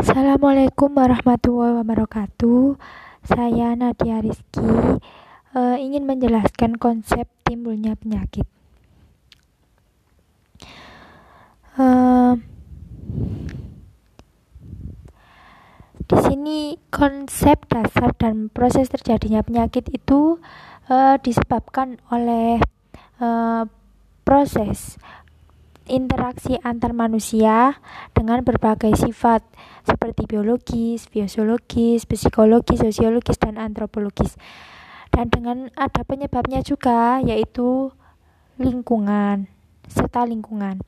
Assalamualaikum warahmatullahi wabarakatuh. Saya Nadia Rizky uh, ingin menjelaskan konsep timbulnya penyakit. Uh, di sini konsep dasar dan proses terjadinya penyakit itu uh, disebabkan oleh uh, proses interaksi antar manusia dengan berbagai sifat seperti biologis, fisiologis, psikologis, sosiologis, dan antropologis. Dan dengan ada penyebabnya juga yaitu lingkungan serta lingkungan.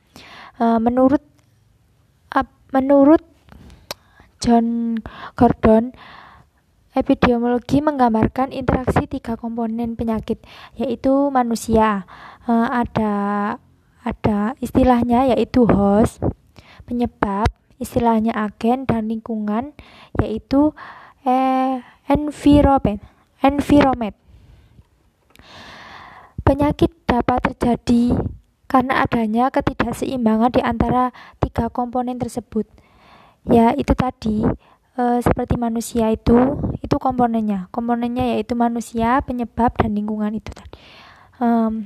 E, menurut uh, menurut John Gordon Epidemiologi menggambarkan interaksi tiga komponen penyakit, yaitu manusia. E, ada ada istilahnya yaitu host, penyebab, istilahnya agen dan lingkungan yaitu eh, environment. Environment. Penyakit dapat terjadi karena adanya ketidakseimbangan di antara tiga komponen tersebut. Ya, itu tadi e, seperti manusia itu, itu komponennya. Komponennya yaitu manusia, penyebab dan lingkungan itu tadi. Um,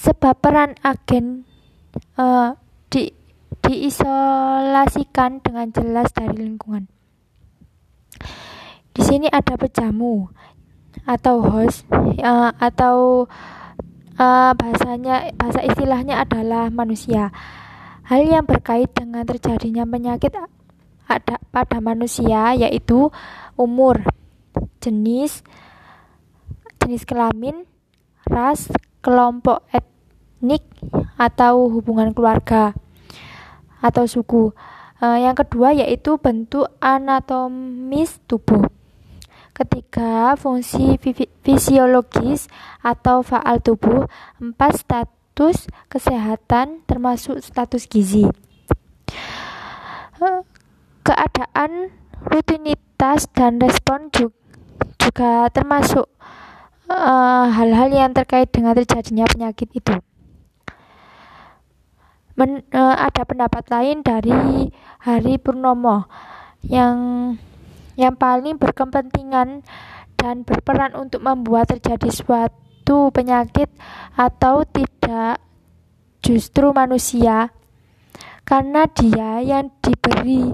sebab peran agen uh, di diisolasikan dengan jelas dari lingkungan. Di sini ada pejamu atau host uh, atau uh, bahasanya bahasa istilahnya adalah manusia. Hal yang berkait dengan terjadinya penyakit ada pada manusia yaitu umur, jenis, jenis kelamin, ras, kelompok etnik atau hubungan keluarga atau suku. Uh, yang kedua yaitu bentuk anatomis tubuh. Ketiga, fungsi fisiologis atau faal tubuh. Empat, status kesehatan termasuk status gizi. Uh, keadaan rutinitas dan respon juga termasuk Eh, hal-hal yang terkait dengan terjadinya penyakit itu. Men, uh, ada pendapat lain dari Hari Purnomo yang yang paling berkepentingan dan berperan untuk membuat terjadi suatu penyakit atau tidak justru manusia. Karena dia yang diberi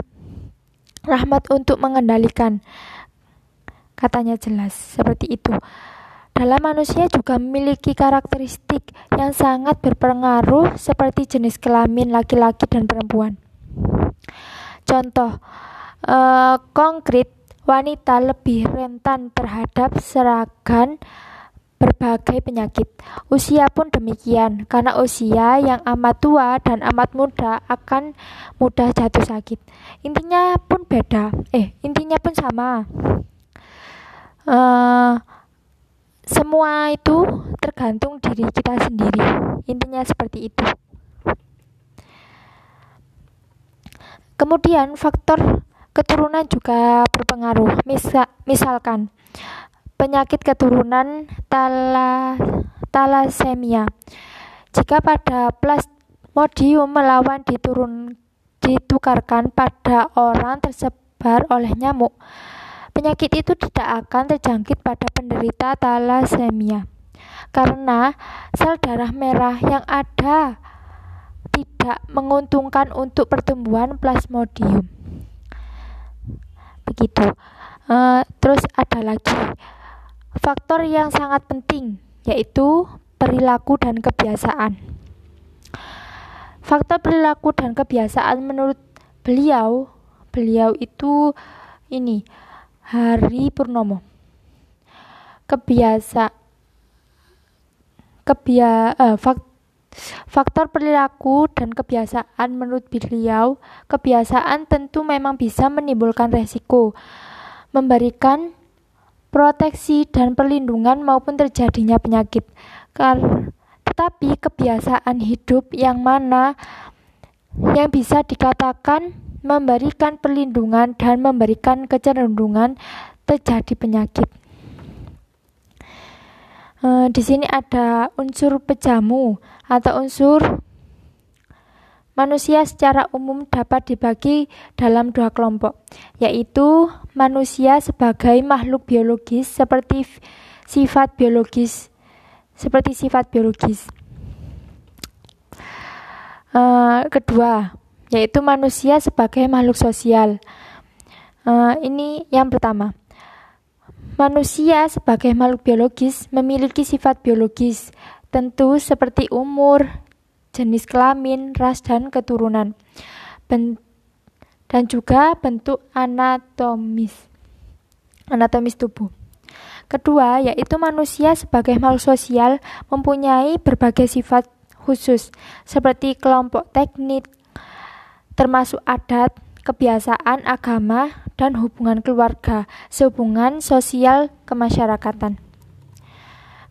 rahmat untuk mengendalikan. Katanya jelas seperti itu dalam manusia juga memiliki karakteristik yang sangat berpengaruh seperti jenis kelamin laki-laki dan perempuan. Contoh eh, konkret, wanita lebih rentan terhadap seragan berbagai penyakit. Usia pun demikian, karena usia yang amat tua dan amat muda akan mudah jatuh sakit. Intinya pun beda, eh intinya pun sama. Uh, semua itu tergantung diri kita sendiri. Intinya seperti itu. Kemudian faktor keturunan juga berpengaruh. Misal, misalkan penyakit keturunan tala, talasemia jika pada plasmodium melawan diturun ditukarkan pada orang tersebar oleh nyamuk Penyakit itu tidak akan terjangkit pada penderita thalassemia karena sel darah merah yang ada tidak menguntungkan untuk pertumbuhan plasmodium. Begitu. Uh, terus ada lagi faktor yang sangat penting yaitu perilaku dan kebiasaan. Faktor perilaku dan kebiasaan menurut beliau, beliau itu ini Hari Purnomo. Kebiasa kebia uh, fak, faktor perilaku dan kebiasaan menurut beliau kebiasaan tentu memang bisa menimbulkan resiko memberikan proteksi dan perlindungan maupun terjadinya penyakit. Kar tetapi kebiasaan hidup yang mana yang bisa dikatakan memberikan perlindungan dan memberikan kecenderungan terjadi penyakit. E, di sini ada unsur pejamu atau unsur Manusia secara umum dapat dibagi dalam dua kelompok, yaitu manusia sebagai makhluk biologis seperti sifat biologis seperti sifat biologis. Uh, kedua, yaitu manusia sebagai makhluk sosial. Uh, ini yang pertama. Manusia sebagai makhluk biologis memiliki sifat biologis, tentu seperti umur, jenis kelamin, ras, dan keturunan, ben dan juga bentuk anatomis, anatomis tubuh. Kedua, yaitu manusia sebagai makhluk sosial mempunyai berbagai sifat khusus, seperti kelompok teknik, termasuk adat, kebiasaan agama, dan hubungan keluarga, sehubungan sosial kemasyarakatan.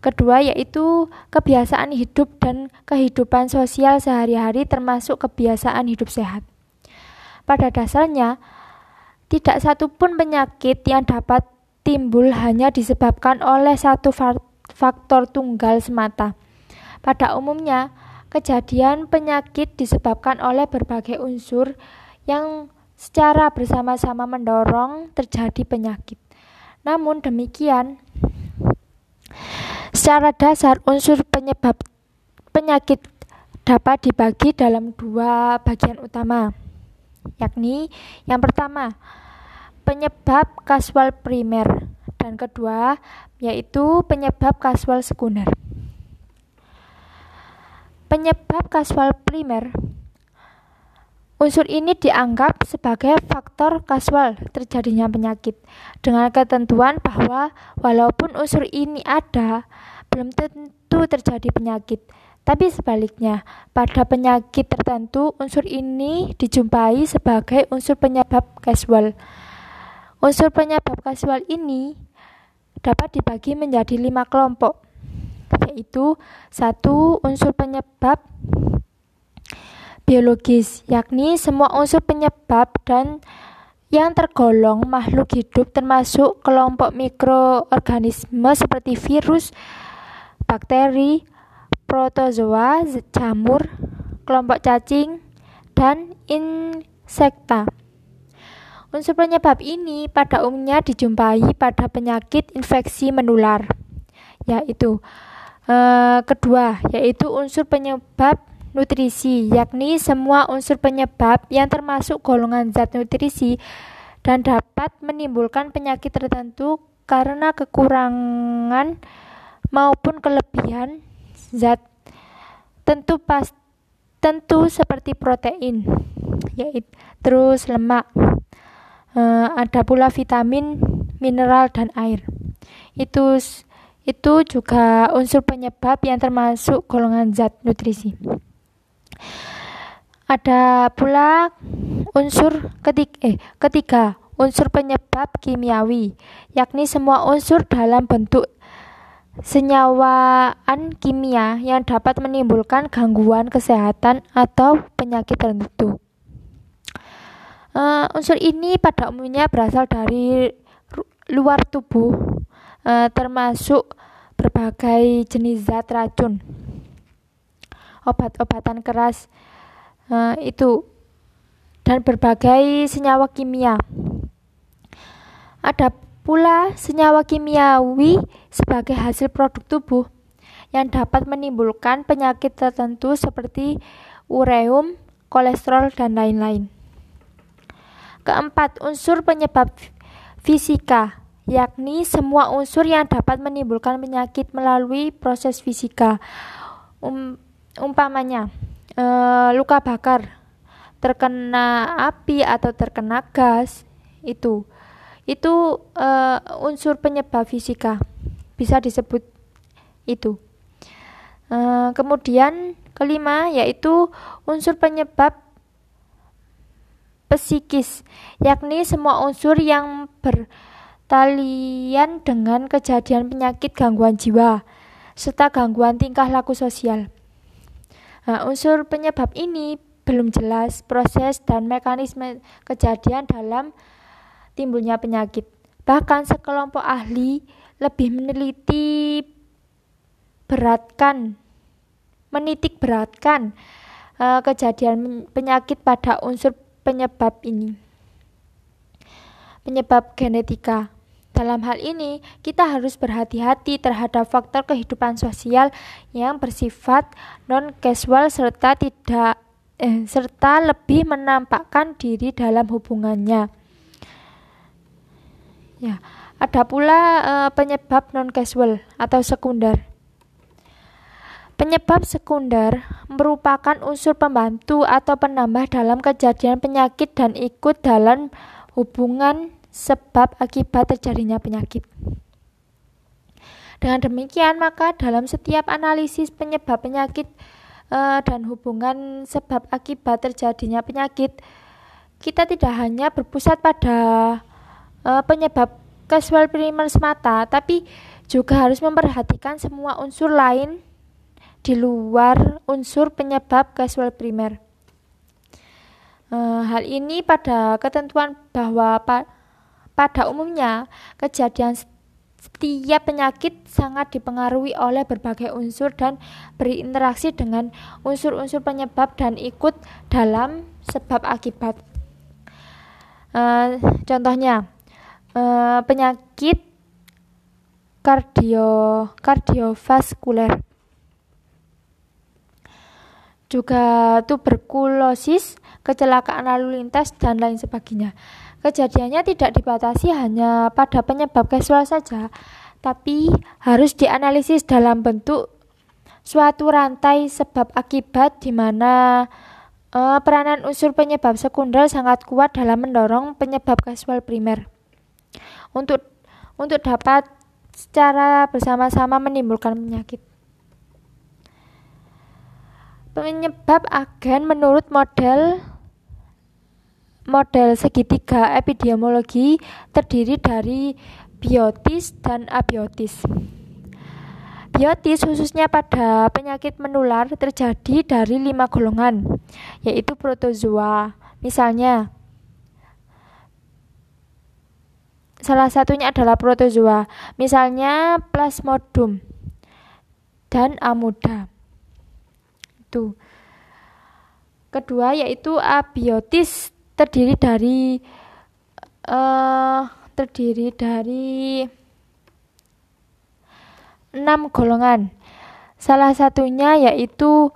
Kedua yaitu kebiasaan hidup dan kehidupan sosial sehari-hari termasuk kebiasaan hidup sehat. Pada dasarnya, tidak satu pun penyakit yang dapat timbul hanya disebabkan oleh satu faktor tunggal semata. Pada umumnya, kejadian penyakit disebabkan oleh berbagai unsur yang secara bersama-sama mendorong terjadi penyakit. Namun demikian, Secara dasar, unsur penyebab penyakit dapat dibagi dalam dua bagian utama, yakni yang pertama, penyebab kasual primer, dan kedua, yaitu penyebab kasual sekunder. Penyebab kasual primer Unsur ini dianggap sebagai faktor kasual terjadinya penyakit, dengan ketentuan bahwa walaupun unsur ini ada, belum tentu terjadi penyakit. Tapi sebaliknya, pada penyakit tertentu, unsur ini dijumpai sebagai unsur penyebab kasual. Unsur penyebab kasual ini dapat dibagi menjadi lima kelompok, yaitu satu unsur penyebab biologis, yakni semua unsur penyebab dan yang tergolong makhluk hidup termasuk kelompok mikroorganisme seperti virus, bakteri, protozoa, jamur, kelompok cacing, dan insekta. Unsur penyebab ini pada umumnya dijumpai pada penyakit infeksi menular, yaitu eh, kedua, yaitu unsur penyebab nutrisi, yakni semua unsur penyebab yang termasuk golongan zat nutrisi dan dapat menimbulkan penyakit tertentu karena kekurangan maupun kelebihan zat. Tentu pas tentu seperti protein yaitu terus lemak. E, ada pula vitamin mineral dan air. Itu itu juga unsur penyebab yang termasuk golongan zat nutrisi ada pula unsur ketiga, eh, ketiga, unsur penyebab kimiawi, yakni semua unsur dalam bentuk senyawaan kimia yang dapat menimbulkan gangguan kesehatan atau penyakit tertentu. Uh, unsur ini pada umumnya berasal dari luar tubuh, uh, termasuk berbagai jenis zat racun obat-obatan keras uh, itu dan berbagai senyawa kimia. Ada pula senyawa kimiawi sebagai hasil produk tubuh yang dapat menimbulkan penyakit tertentu seperti ureum, kolesterol, dan lain-lain. Keempat, unsur penyebab fisika, yakni semua unsur yang dapat menimbulkan penyakit melalui proses fisika. Um, umpamanya e, luka bakar terkena api atau terkena gas itu itu e, unsur penyebab fisika bisa disebut itu e, kemudian kelima yaitu unsur penyebab psikis yakni semua unsur yang bertalian dengan kejadian penyakit gangguan jiwa serta gangguan tingkah laku sosial Nah, unsur penyebab ini belum jelas proses dan mekanisme kejadian dalam timbulnya penyakit. Bahkan sekelompok ahli lebih meneliti beratkan, menitik beratkan uh, kejadian penyakit pada unsur penyebab ini. Penyebab genetika. Dalam hal ini, kita harus berhati-hati terhadap faktor kehidupan sosial yang bersifat non-casual serta tidak eh, serta lebih menampakkan diri dalam hubungannya. Ya, ada pula eh, penyebab non-casual atau sekunder. Penyebab sekunder merupakan unsur pembantu atau penambah dalam kejadian penyakit dan ikut dalam hubungan sebab akibat terjadinya penyakit. Dengan demikian, maka dalam setiap analisis penyebab penyakit e, dan hubungan sebab akibat terjadinya penyakit, kita tidak hanya berpusat pada e, penyebab casual primer semata, tapi juga harus memperhatikan semua unsur lain di luar unsur penyebab casual primer. E, hal ini pada ketentuan bahwa pada umumnya, kejadian setiap penyakit sangat dipengaruhi oleh berbagai unsur dan berinteraksi dengan unsur-unsur penyebab dan ikut dalam sebab akibat. Uh, contohnya, uh, penyakit kardio kardiovaskuler juga tuberkulosis, kecelakaan lalu lintas dan lain sebagainya. Kejadiannya tidak dibatasi hanya pada penyebab casual saja, tapi harus dianalisis dalam bentuk suatu rantai sebab akibat di mana uh, peranan unsur penyebab sekunder sangat kuat dalam mendorong penyebab casual primer. Untuk untuk dapat secara bersama-sama menimbulkan penyakit. Penyebab agen menurut model Model segitiga epidemiologi terdiri dari biotis dan abiotis. Biotis khususnya pada penyakit menular terjadi dari lima golongan, yaitu protozoa. Misalnya, salah satunya adalah protozoa, misalnya plasmodium dan amuda. Itu. Kedua yaitu abiotis terdiri dari uh, terdiri dari enam golongan. Salah satunya yaitu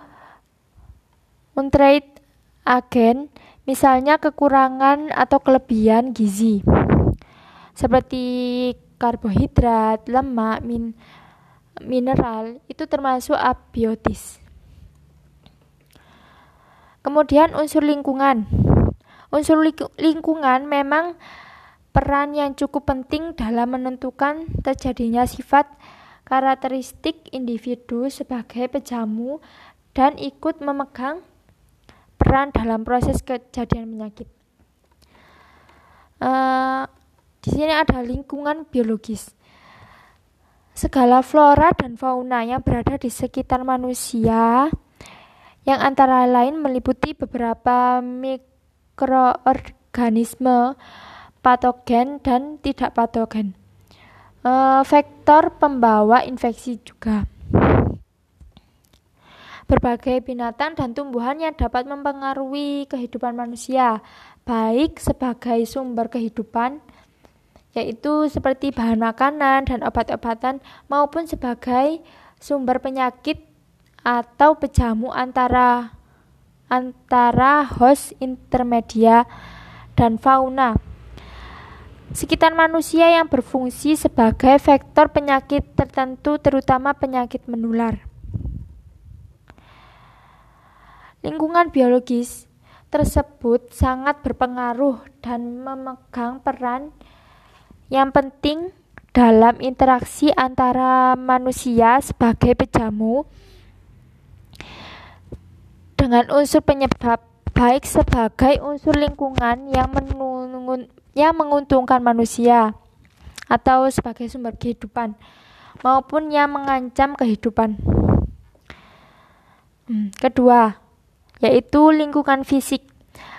untrait agen, misalnya kekurangan atau kelebihan gizi, seperti karbohidrat, lemak, min, mineral, itu termasuk abiotis. Kemudian unsur lingkungan. Unsur lingkungan memang peran yang cukup penting dalam menentukan terjadinya sifat karakteristik individu sebagai pejamu dan ikut memegang peran dalam proses kejadian penyakit. Uh, di sini ada lingkungan biologis. Segala flora dan fauna yang berada di sekitar manusia yang antara lain meliputi beberapa mik mikroorganisme patogen dan tidak patogen. E, vektor pembawa infeksi juga. Berbagai binatang dan tumbuhan yang dapat mempengaruhi kehidupan manusia, baik sebagai sumber kehidupan, yaitu seperti bahan makanan dan obat-obatan, maupun sebagai sumber penyakit atau pejamu antara antara host intermedia dan fauna. Sekitar manusia yang berfungsi sebagai vektor penyakit tertentu, terutama penyakit menular. Lingkungan biologis tersebut sangat berpengaruh dan memegang peran yang penting dalam interaksi antara manusia sebagai pejamu dengan unsur penyebab baik sebagai unsur lingkungan yang, yang menguntungkan manusia atau sebagai sumber kehidupan maupun yang mengancam kehidupan. Hmm, kedua, yaitu lingkungan fisik.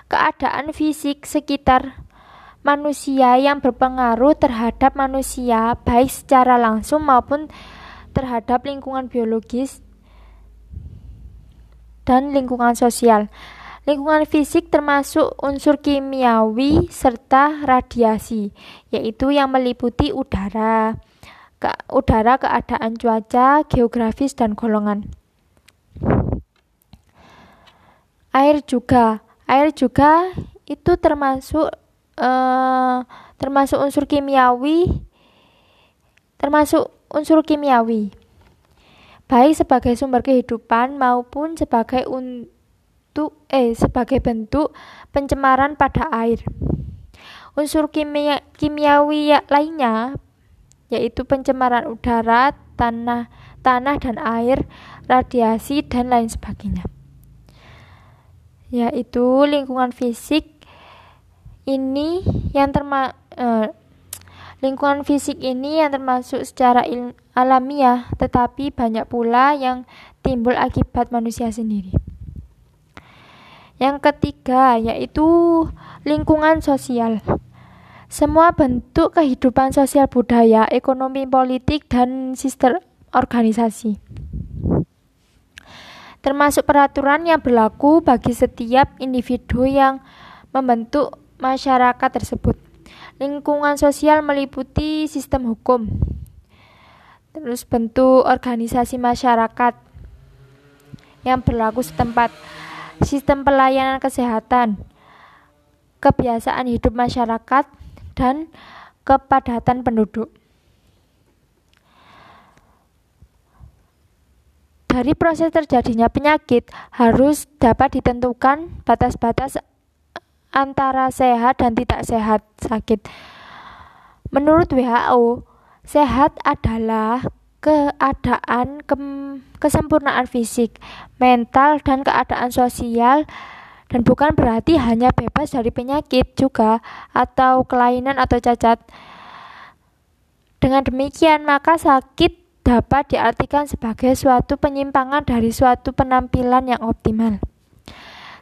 Keadaan fisik sekitar manusia yang berpengaruh terhadap manusia baik secara langsung maupun terhadap lingkungan biologis dan lingkungan sosial. Lingkungan fisik termasuk unsur kimiawi serta radiasi, yaitu yang meliputi udara, ke udara, keadaan cuaca, geografis, dan golongan. Air juga, air juga itu termasuk eh, termasuk unsur kimiawi, termasuk unsur kimiawi, baik sebagai sumber kehidupan maupun sebagai untuk eh sebagai bentuk pencemaran pada air. Unsur kimia, kimiawi ya, lainnya yaitu pencemaran udara, tanah, tanah dan air, radiasi dan lain sebagainya. Yaitu lingkungan fisik ini yang terma eh, Lingkungan fisik ini yang termasuk secara alamiah, tetapi banyak pula yang timbul akibat manusia sendiri. Yang ketiga yaitu lingkungan sosial. Semua bentuk kehidupan sosial budaya, ekonomi, politik, dan sistem organisasi. Termasuk peraturan yang berlaku bagi setiap individu yang membentuk masyarakat tersebut. Lingkungan sosial meliputi sistem hukum, terus bentuk organisasi masyarakat yang berlaku setempat, sistem pelayanan kesehatan, kebiasaan hidup masyarakat, dan kepadatan penduduk. Dari proses terjadinya penyakit harus dapat ditentukan batas-batas antara sehat dan tidak sehat sakit. Menurut WHO, sehat adalah keadaan ke kesempurnaan fisik, mental, dan keadaan sosial dan bukan berarti hanya bebas dari penyakit juga atau kelainan atau cacat. Dengan demikian, maka sakit dapat diartikan sebagai suatu penyimpangan dari suatu penampilan yang optimal.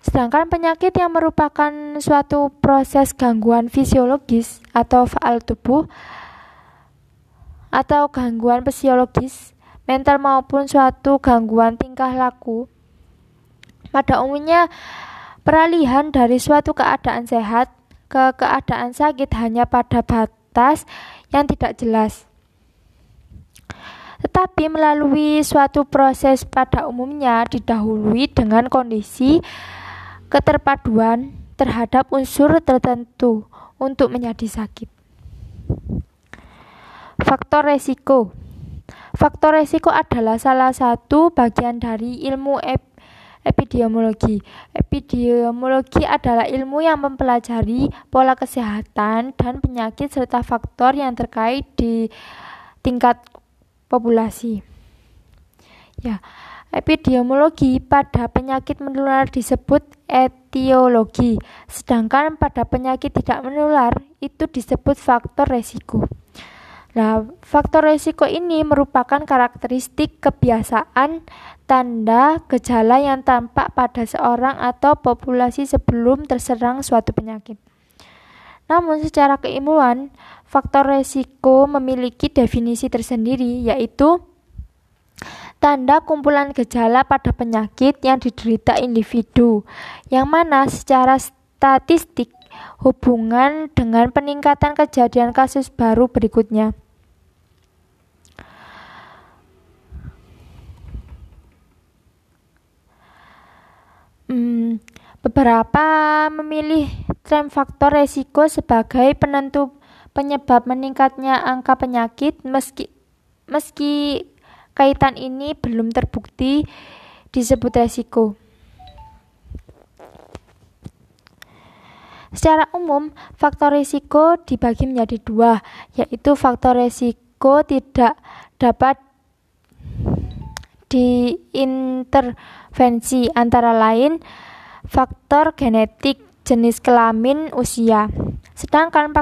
Sedangkan penyakit yang merupakan suatu proses gangguan fisiologis atau faal tubuh atau gangguan fisiologis, mental maupun suatu gangguan tingkah laku. Pada umumnya, peralihan dari suatu keadaan sehat ke keadaan sakit hanya pada batas yang tidak jelas. Tetapi melalui suatu proses pada umumnya didahului dengan kondisi keterpaduan terhadap unsur tertentu untuk menjadi sakit. Faktor resiko Faktor resiko adalah salah satu bagian dari ilmu ep epidemiologi. Epidemiologi adalah ilmu yang mempelajari pola kesehatan dan penyakit serta faktor yang terkait di tingkat populasi. Ya, Epidemiologi pada penyakit menular disebut etiologi, sedangkan pada penyakit tidak menular itu disebut faktor resiko. Nah, faktor resiko ini merupakan karakteristik kebiasaan tanda gejala yang tampak pada seorang atau populasi sebelum terserang suatu penyakit. Namun secara keilmuan, faktor resiko memiliki definisi tersendiri yaitu tanda kumpulan gejala pada penyakit yang diderita individu, yang mana secara statistik hubungan dengan peningkatan kejadian kasus baru berikutnya. Hmm, beberapa memilih tren faktor resiko sebagai penentu penyebab meningkatnya angka penyakit meski meski kaitan ini belum terbukti disebut resiko. Secara umum, faktor risiko dibagi menjadi dua, yaitu faktor risiko tidak dapat diintervensi antara lain faktor genetik, jenis kelamin, usia. Sedangkan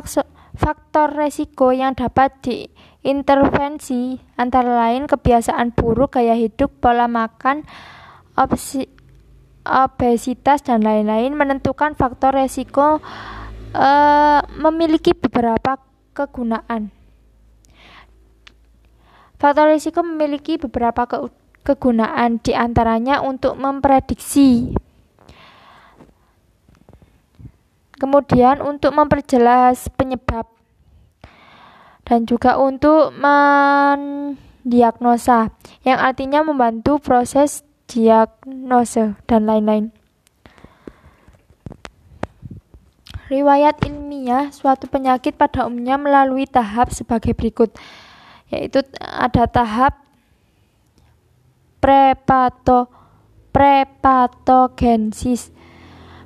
faktor resiko yang dapat di Intervensi antara lain kebiasaan buruk, gaya hidup, pola makan, opsi, obesitas, dan lain-lain menentukan faktor resiko e, memiliki beberapa kegunaan. Faktor risiko memiliki beberapa ke kegunaan di antaranya untuk memprediksi kemudian untuk memperjelas penyebab dan juga untuk mendiagnosa yang artinya membantu proses diagnose dan lain-lain. Riwayat ilmiah suatu penyakit pada umumnya melalui tahap sebagai berikut, yaitu ada tahap prepato prepatogensis.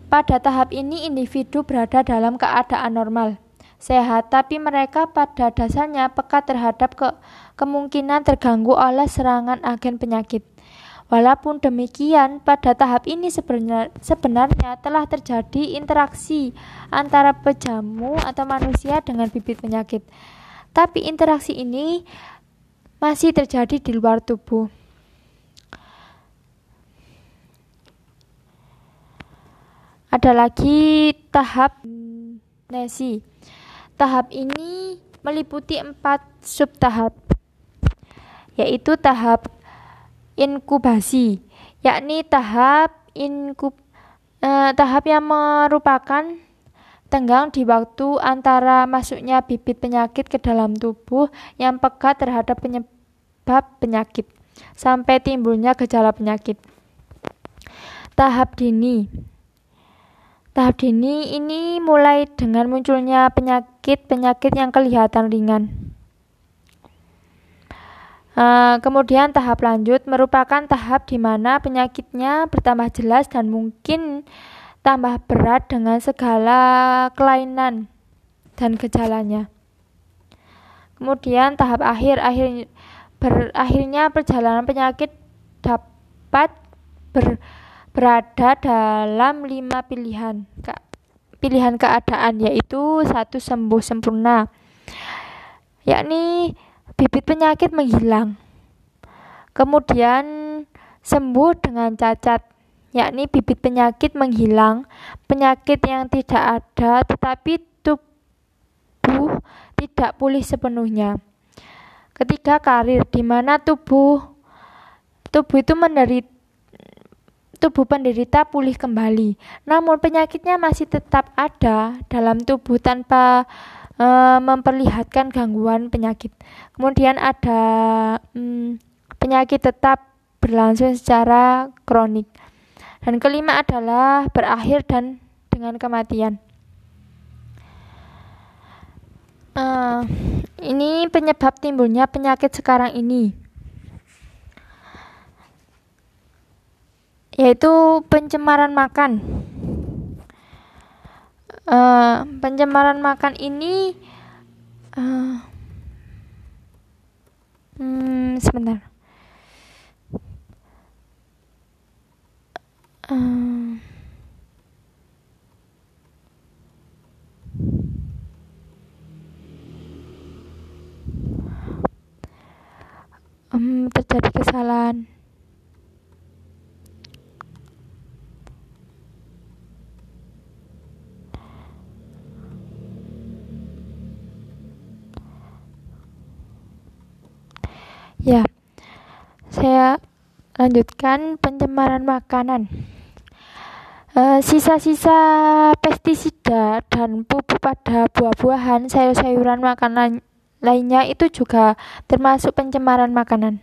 Pada tahap ini individu berada dalam keadaan normal sehat, tapi mereka pada dasarnya peka terhadap ke kemungkinan terganggu oleh serangan agen penyakit. Walaupun demikian, pada tahap ini sebenarnya, sebenarnya telah terjadi interaksi antara pejamu atau manusia dengan bibit penyakit. Tapi interaksi ini masih terjadi di luar tubuh. Ada lagi tahap nesi. Tahap ini meliputi empat subtahap, yaitu tahap inkubasi, yakni tahap inkub eh, tahap yang merupakan tenggang di waktu antara masuknya bibit penyakit ke dalam tubuh yang peka terhadap penyebab penyakit sampai timbulnya gejala penyakit. Tahap dini Tahap dini ini mulai dengan munculnya penyakit-penyakit yang kelihatan ringan. Uh, kemudian tahap lanjut merupakan tahap di mana penyakitnya bertambah jelas dan mungkin tambah berat dengan segala kelainan dan gejalanya. Kemudian tahap akhir akhir berakhirnya perjalanan penyakit dapat ber berada dalam lima pilihan pilihan keadaan yaitu satu sembuh sempurna yakni bibit penyakit menghilang kemudian sembuh dengan cacat yakni bibit penyakit menghilang penyakit yang tidak ada tetapi tubuh tidak pulih sepenuhnya. Ketiga karir di mana tubuh tubuh itu menderita tubuh penderita pulih kembali. Namun penyakitnya masih tetap ada dalam tubuh tanpa e, memperlihatkan gangguan penyakit. Kemudian ada hmm, penyakit tetap berlangsung secara kronik. Dan kelima adalah berakhir dan dengan kematian. Uh, ini penyebab timbulnya penyakit sekarang ini. Yaitu pencemaran makan. Uh, pencemaran makan ini uh, hmm, sebentar. Um, terjadi kesalahan. Ya, saya lanjutkan pencemaran makanan. Eh, sisa-sisa uh, pestisida dan pupuk pada buah-buahan, sayur-sayuran, makanan lainnya itu juga termasuk pencemaran makanan.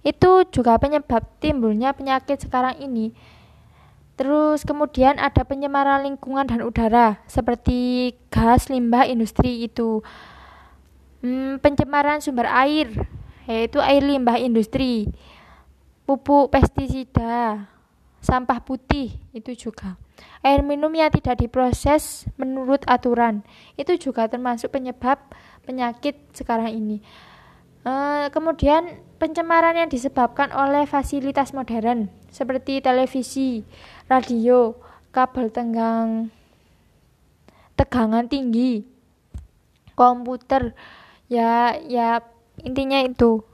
Itu juga penyebab timbulnya penyakit sekarang ini. Terus kemudian ada pencemaran lingkungan dan udara seperti gas limbah industri itu. Hmm, pencemaran sumber air yaitu air limbah industri, pupuk pestisida, sampah putih itu juga. Air minum yang tidak diproses menurut aturan itu juga termasuk penyebab penyakit sekarang ini. E, kemudian pencemaran yang disebabkan oleh fasilitas modern seperti televisi, radio, kabel tenggang tegangan tinggi, komputer, ya ya intinya itu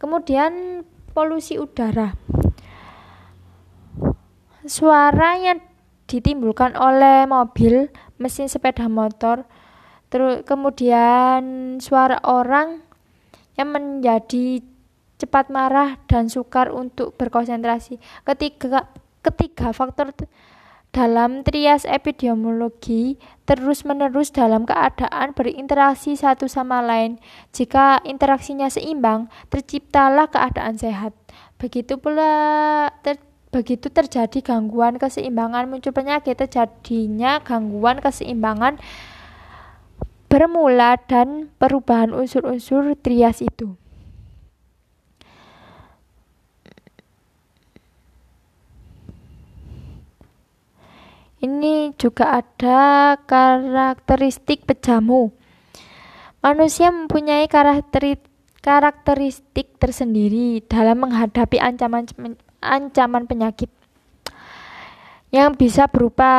kemudian polusi udara suara yang ditimbulkan oleh mobil mesin sepeda motor terus kemudian suara orang yang menjadi cepat marah dan sukar untuk berkonsentrasi. Ketiga, ketiga faktor dalam trias epidemiologi terus-menerus dalam keadaan berinteraksi satu sama lain. Jika interaksinya seimbang, terciptalah keadaan sehat. Begitu pula ter begitu terjadi gangguan keseimbangan muncul penyakit terjadinya gangguan keseimbangan bermula dan perubahan unsur-unsur trias itu. Ini juga ada karakteristik pejamu. Manusia mempunyai karakteristik tersendiri dalam menghadapi ancaman ancaman penyakit yang bisa berupa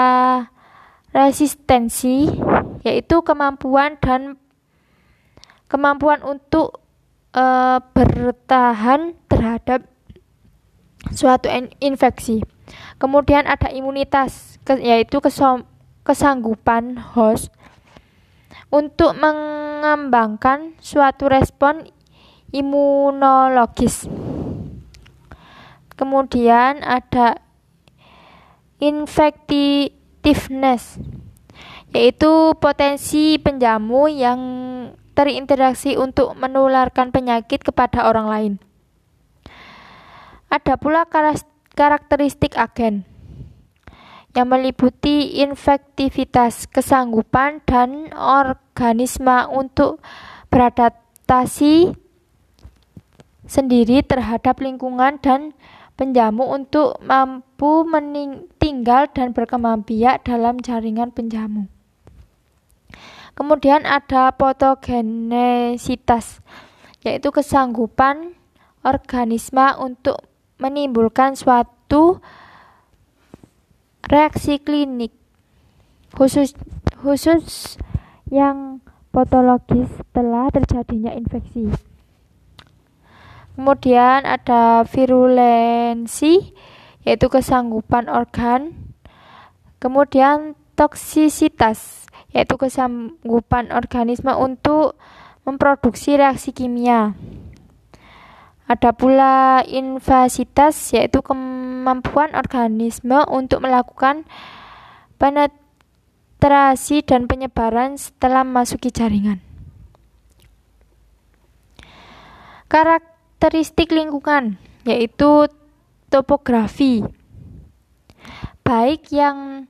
resistensi yaitu kemampuan dan kemampuan untuk e, bertahan terhadap suatu infeksi. Kemudian ada imunitas, yaitu kesanggupan host untuk mengembangkan suatu respon imunologis. Kemudian ada infectiveness, yaitu potensi penjamu yang terinteraksi untuk menularkan penyakit kepada orang lain. Ada pula karakteristik agen yang meliputi infektivitas, kesanggupan, dan organisme untuk beradaptasi sendiri terhadap lingkungan dan penjamu untuk mampu tinggal dan berkembang biak dalam jaringan penjamu. Kemudian ada fotogenesitas, yaitu kesanggupan organisme untuk menimbulkan suatu reaksi klinik khusus khusus yang patologis setelah terjadinya infeksi. Kemudian ada virulensi yaitu kesanggupan organ. Kemudian toksisitas yaitu kesanggupan organisme untuk memproduksi reaksi kimia. Ada pula invasitas yaitu kemampuan organisme untuk melakukan penetrasi dan penyebaran setelah memasuki jaringan. Karakteristik lingkungan yaitu topografi baik yang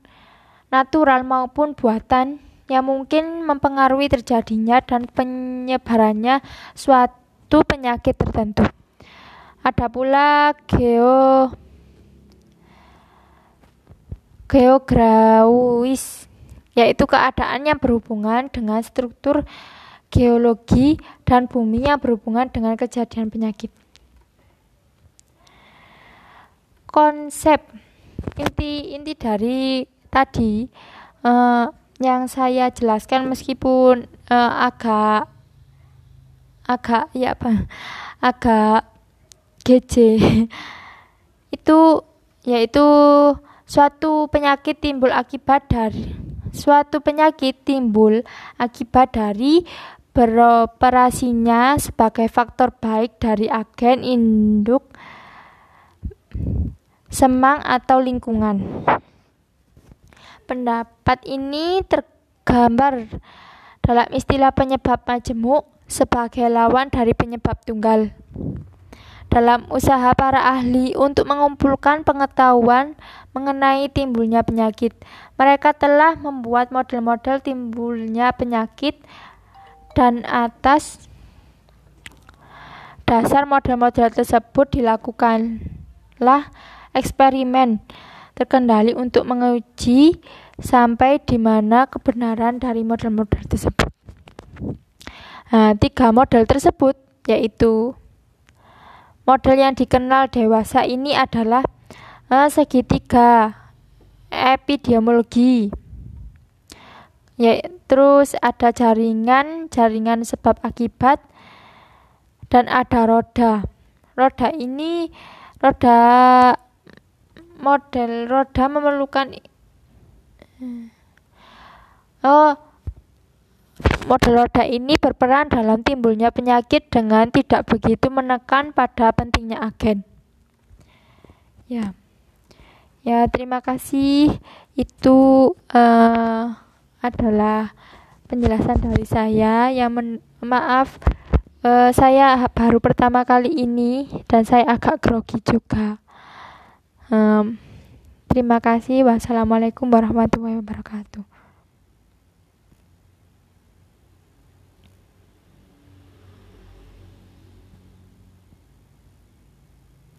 natural maupun buatan yang mungkin mempengaruhi terjadinya dan penyebarannya suatu penyakit tertentu. Ada pula geo geografis yaitu keadaan yang berhubungan dengan struktur geologi dan bumi yang berhubungan dengan kejadian penyakit. Konsep inti inti dari tadi uh, yang saya jelaskan meskipun uh, agak agak ya apa agak GJ itu yaitu suatu penyakit timbul akibat dari suatu penyakit timbul akibat dari beroperasinya sebagai faktor baik dari agen induk semang atau lingkungan. Pendapat ini tergambar dalam istilah penyebab majemuk sebagai lawan dari penyebab tunggal dalam usaha para ahli untuk mengumpulkan pengetahuan mengenai timbulnya penyakit. Mereka telah membuat model-model timbulnya penyakit dan atas dasar model-model tersebut dilakukanlah eksperimen terkendali untuk menguji sampai di mana kebenaran dari model-model tersebut. Nah, tiga model tersebut yaitu Model yang dikenal dewasa ini adalah uh, segitiga epidemiologi. Ya, terus ada jaringan, jaringan sebab akibat dan ada roda. Roda ini roda model roda memerlukan oh model roda ini berperan dalam timbulnya penyakit dengan tidak begitu menekan pada pentingnya agen. Ya, ya terima kasih. Itu uh, adalah penjelasan dari saya. Yang men maaf, uh, saya baru pertama kali ini dan saya agak grogi juga. Um, terima kasih. Wassalamualaikum warahmatullahi wabarakatuh.